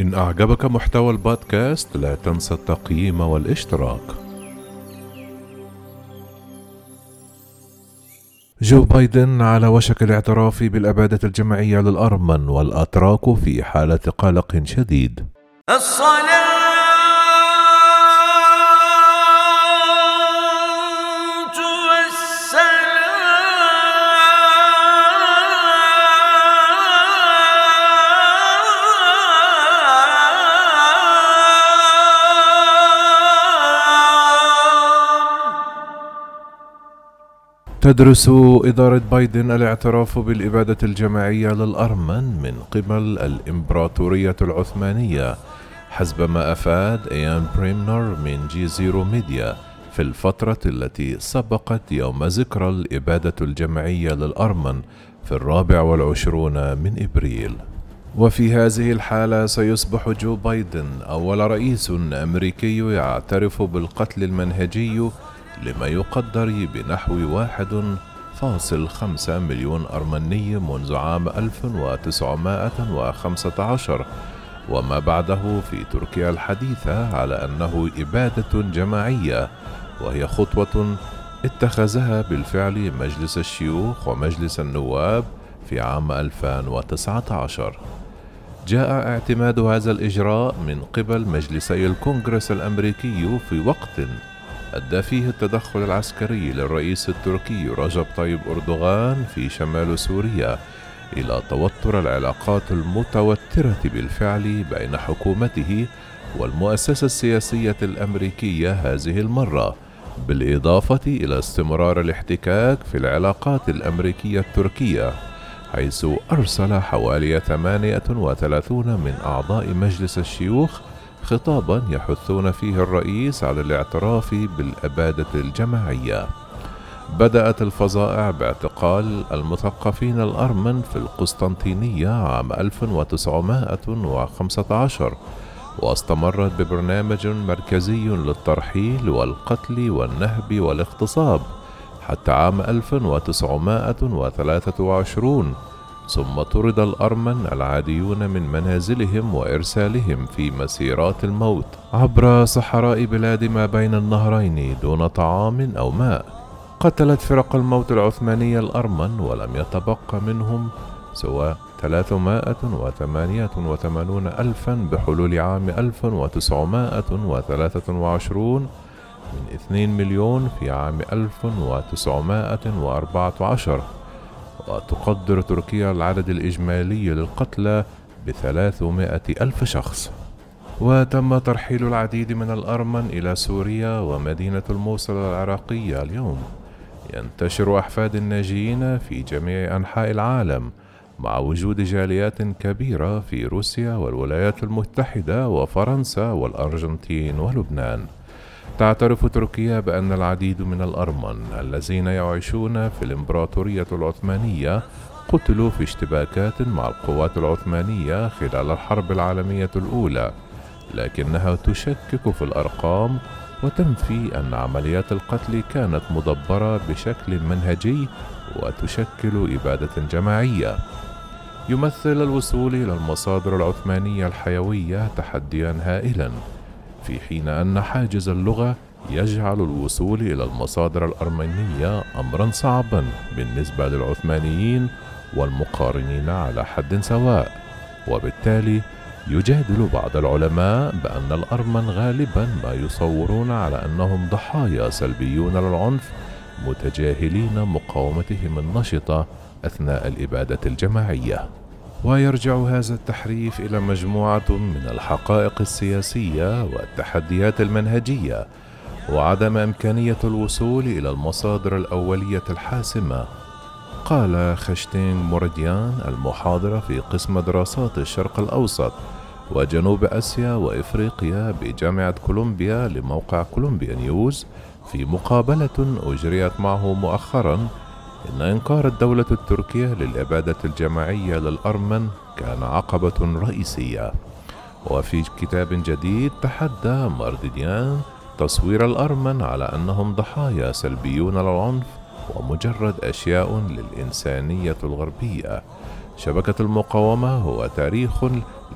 إن أعجبك محتوى البودكاست لا تنسى التقييم والاشتراك. جو بايدن على وشك الاعتراف بالأبادة الجماعية للأرمن والأتراك في حالة قلق شديد. الصلاة تدرس إدارة بايدن الاعتراف بالإبادة الجماعية للأرمن من قبل الإمبراطورية العثمانية حسب ما أفاد إيان بريمنر من GZERO Media في الفترة التي سبقت يوم ذكرى الإبادة الجماعية للأرمن في الرابع والعشرون من إبريل. وفي هذه الحالة سيصبح جو بايدن أول رئيس أمريكي يعترف بالقتل المنهجي لما يقدر بنحو واحد فاصل خمسة مليون أرمني منذ عام 1915 وما بعده في تركيا الحديثة على أنه إبادة جماعية وهي خطوة اتخذها بالفعل مجلس الشيوخ ومجلس النواب في عام 2019 جاء اعتماد هذا الإجراء من قبل مجلسي الكونغرس الأمريكي في وقت أدى فيه التدخل العسكري للرئيس التركي رجب طيب أردوغان في شمال سوريا إلى توتر العلاقات المتوترة بالفعل بين حكومته والمؤسسة السياسية الأمريكية هذه المرة بالإضافة إلى استمرار الاحتكاك في العلاقات الأمريكية التركية حيث أرسل حوالي 38 من أعضاء مجلس الشيوخ خطابا يحثون فيه الرئيس على الاعتراف بالأبادة الجماعية. بدأت الفظائع باعتقال المثقفين الأرمن في القسطنطينية عام 1915 واستمرت ببرنامج مركزي للترحيل والقتل والنهب والاغتصاب حتى عام 1923 ثم طرد الأرمن العاديون من منازلهم وإرسالهم في مسيرات الموت عبر صحراء بلاد ما بين النهرين دون طعام أو ماء. قتلت فرق الموت العثمانية الأرمن ولم يتبق منهم سوى 388 ألفا بحلول عام 1923 من 2 مليون في عام 1914 وتقدر تركيا العدد الإجمالي للقتلى بثلاثمائة ألف شخص. وتم ترحيل العديد من الأرمن إلى سوريا ومدينة الموصل العراقية اليوم. ينتشر أحفاد الناجين في جميع أنحاء العالم مع وجود جاليات كبيرة في روسيا والولايات المتحدة وفرنسا والأرجنتين ولبنان. تعترف تركيا بأن العديد من الأرمن الذين يعيشون في الإمبراطورية العثمانية قتلوا في اشتباكات مع القوات العثمانية خلال الحرب العالمية الأولى، لكنها تشكك في الأرقام وتنفي أن عمليات القتل كانت مدبرة بشكل منهجي وتشكل إبادة جماعية. يمثل الوصول إلى المصادر العثمانية الحيوية تحديا هائلا في حين أن حاجز اللغة يجعل الوصول إلى المصادر الأرمينية أمرا صعبا بالنسبة للعثمانيين والمقارنين على حد سواء وبالتالي يجادل بعض العلماء بأن الأرمن غالبا ما يصورون على أنهم ضحايا سلبيون للعنف متجاهلين مقاومتهم النشطة أثناء الإبادة الجماعية. ويرجع هذا التحريف إلى مجموعة من الحقائق السياسية والتحديات المنهجية وعدم إمكانية الوصول إلى المصادر الأولية الحاسمة. قال خشتين مورديان المحاضر في قسم دراسات الشرق الأوسط وجنوب آسيا وإفريقيا بجامعة كولومبيا لموقع كولومبيا نيوز في مقابلة أجريت معه مؤخرا إن إنكار الدولة التركية للإبادة الجماعية للأرمن كان عقبة رئيسية. وفي كتاب جديد تحدى مارديديان تصوير الأرمن على أنهم ضحايا سلبيون للعنف ومجرد أشياء للإنسانية الغربية. شبكة المقاومة هو تاريخ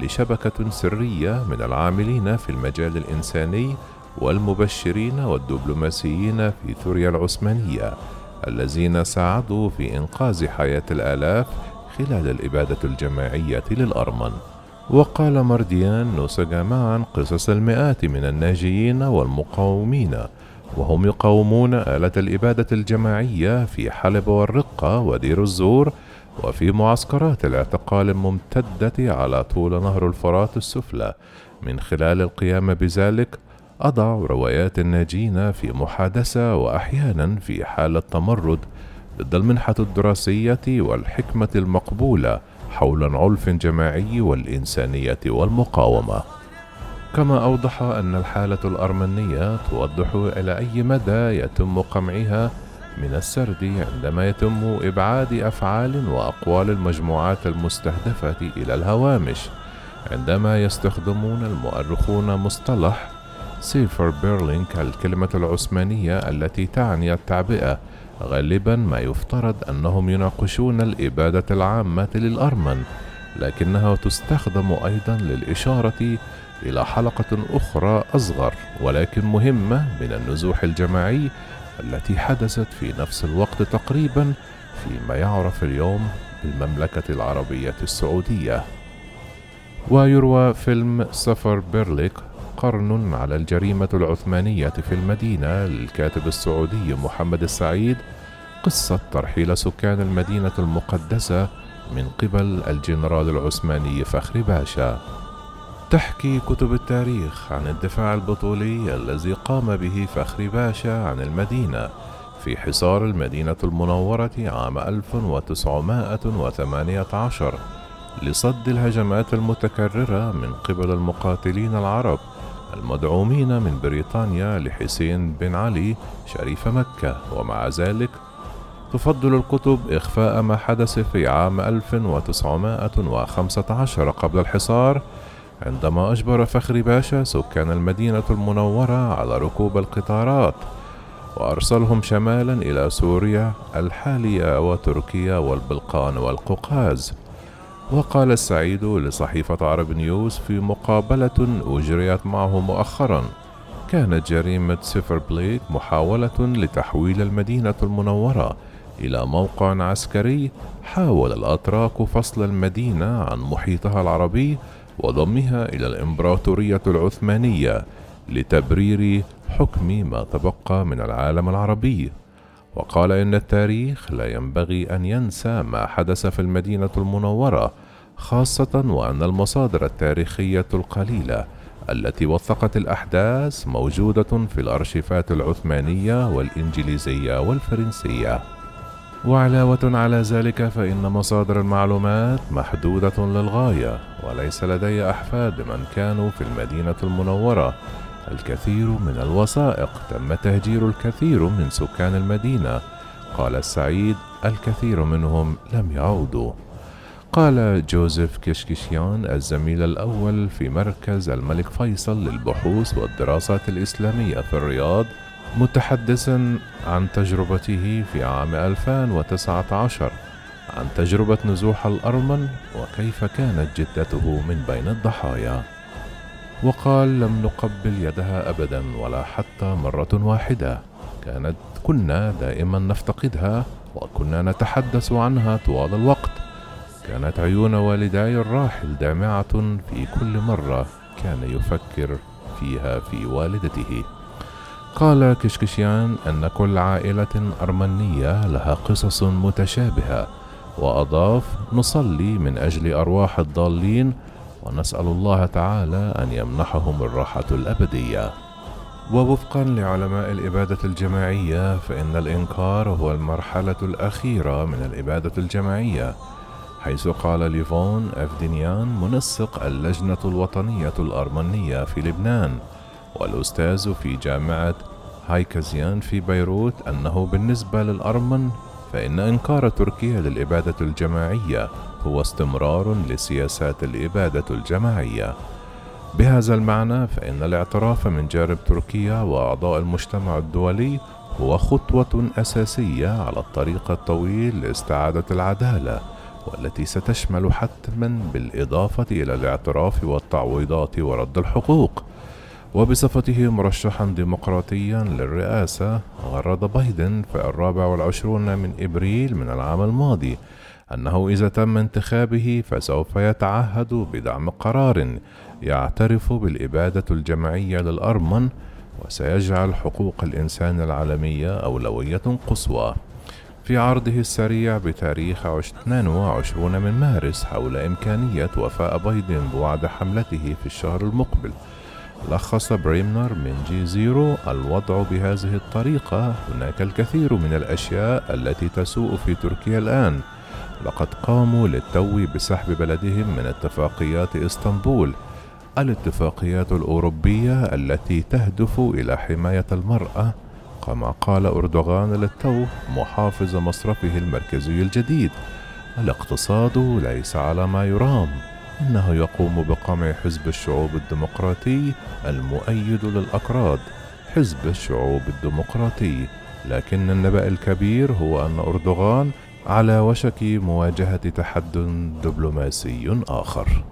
لشبكة سرية من العاملين في المجال الإنساني والمبشرين والدبلوماسيين في ثوريا العثمانية. الذين ساعدوا في إنقاذ حياة الآلاف خلال الإبادة الجماعية للأرمن. وقال مرديان نسج معا قصص المئات من الناجيين والمقاومين وهم يقاومون آلة الإبادة الجماعية في حلب والرقة ودير الزور وفي معسكرات الاعتقال الممتدة على طول نهر الفرات السفلى. من خلال القيام بذلك أضع روايات الناجين في محادثة وأحيانا في حالة تمرد ضد المنحة الدراسية والحكمة المقبولة حول العنف الجماعي والإنسانية والمقاومة. كما أوضح أن الحالة الأرمنية توضح إلى أي مدى يتم قمعها من السرد عندما يتم إبعاد أفعال وأقوال المجموعات المستهدفة إلى الهوامش عندما يستخدمون المؤرخون مصطلح سيفر بيرلينك الكلمة العثمانية التي تعني التعبئة. غالبا ما يفترض أنهم يناقشون الإبادة العامة للأرمن لكنها تستخدم أيضا للإشارة إلى حلقة أخرى أصغر ولكن مهمة من النزوح الجماعي التي حدثت في نفس الوقت تقريبا فيما يعرف اليوم بالمملكة العربية السعودية. ويروى فيلم سفر بيرليك قرن على الجريمة العثمانية في المدينة للكاتب السعودي محمد السعيد قصة ترحيل سكان المدينة المقدسة من قبل الجنرال العثماني فخري باشا. تحكي كتب التاريخ عن الدفاع البطولي الذي قام به فخري باشا عن المدينة في حصار المدينة المنورة عام 1918 لصد الهجمات المتكررة من قبل المقاتلين العرب. المدعومين من بريطانيا لحسين بن علي شريف مكة ومع ذلك تفضل الكتب إخفاء ما حدث في عام 1915 قبل الحصار عندما أجبر فخري باشا سكان المدينة المنورة على ركوب القطارات وأرسلهم شمالا إلى سوريا الحالية وتركيا والبلقان والقوقاز. وقال السعيد لصحيفة عرب نيوز في مقابلة أجريت معه مؤخرا كانت جريمة سيفر بليك محاولة لتحويل المدينة المنورة إلى موقع عسكري حاول الأتراك فصل المدينة عن محيطها العربي وضمها إلى الإمبراطورية العثمانية لتبرير حكم ما تبقى من العالم العربي. وقال إن التاريخ لا ينبغي أن ينسى ما حدث في المدينة المنورة خاصة وأن المصادر التاريخية القليلة التي وثقت الأحداث موجودة في الأرشيفات العثمانية والإنجليزية والفرنسية. وعلاوة على ذلك فإن مصادر المعلومات محدودة للغاية وليس لدي أحفاد من كانوا في المدينة المنورة الكثير من الوثائق تم تهجير الكثير من سكان المدينة قال السعيد الكثير منهم لم يعودوا. قال جوزيف كشكشيان الزميل الأول في مركز الملك فيصل للبحوث والدراسات الإسلامية في الرياض متحدثا عن تجربته في عام 2019 عن تجربة نزوح الأرمن وكيف كانت جدته من بين الضحايا. وقال لم نقبل يدها أبدا ولا حتى مرة واحدة. كانت كنا دائما نفتقدها وكنا نتحدث عنها طوال الوقت. كانت عيون والداي الراحل دامعة في كل مرة كان يفكر فيها في والدته. قال كشكشيان أن كل عائلة أرمنية لها قصص متشابهة وأضاف نصلي من أجل أرواح الضالين ونسأل الله تعالى أن يمنحهم الراحة الأبدية. ووفقا لعلماء الإبادة الجماعية فإن الإنكار هو المرحلة الأخيرة من الإبادة الجماعية حيث قال ليفون أفدينيان منسق اللجنة الوطنية الأرمنية في لبنان والأستاذ في جامعة هايكازيان في بيروت أنه بالنسبة للأرمن فإن إنكار تركيا للإبادة الجماعية هو استمرار لسياسات الإبادة الجماعية. بهذا المعنى فإن الاعتراف من جانب تركيا وأعضاء المجتمع الدولي هو خطوة أساسية على الطريق الطويل لاستعادة العدالة والتي ستشمل حتما بالإضافة إلى الاعتراف والتعويضات ورد الحقوق. وبصفته مرشحا ديمقراطيا للرئاسة غرد بايدن في الرابع والعشرون من إبريل من العام الماضي أنه إذا تم انتخابه فسوف يتعهد بدعم قرار يعترف بالإبادة الجماعية للأرمن وسيجعل حقوق الإنسان العالمية أولوية قصوى. في عرضه السريع بتاريخ 22 من مارس حول إمكانية وفاء بايدن بوعد حملته في الشهر المقبل. لخص بريمنر من GZERO الوضع بهذه الطريقة. هناك الكثير من الأشياء التي تسوء في تركيا الآن. لقد قاموا للتو بسحب بلدهم من اتفاقيات إسطنبول. الاتفاقيات الأوروبية التي تهدف إلى حماية المرأة. كما قال أردوغان للتو محافظ مصرفه المركزي الجديد. الاقتصاد ليس على ما يرام. إنه يقوم بقمع حزب الشعوب الديمقراطي المؤيد للأكراد حزب الشعوب الديمقراطي. لكن النبأ الكبير هو أن أردوغان على وشك مواجهة تحد دبلوماسي آخر.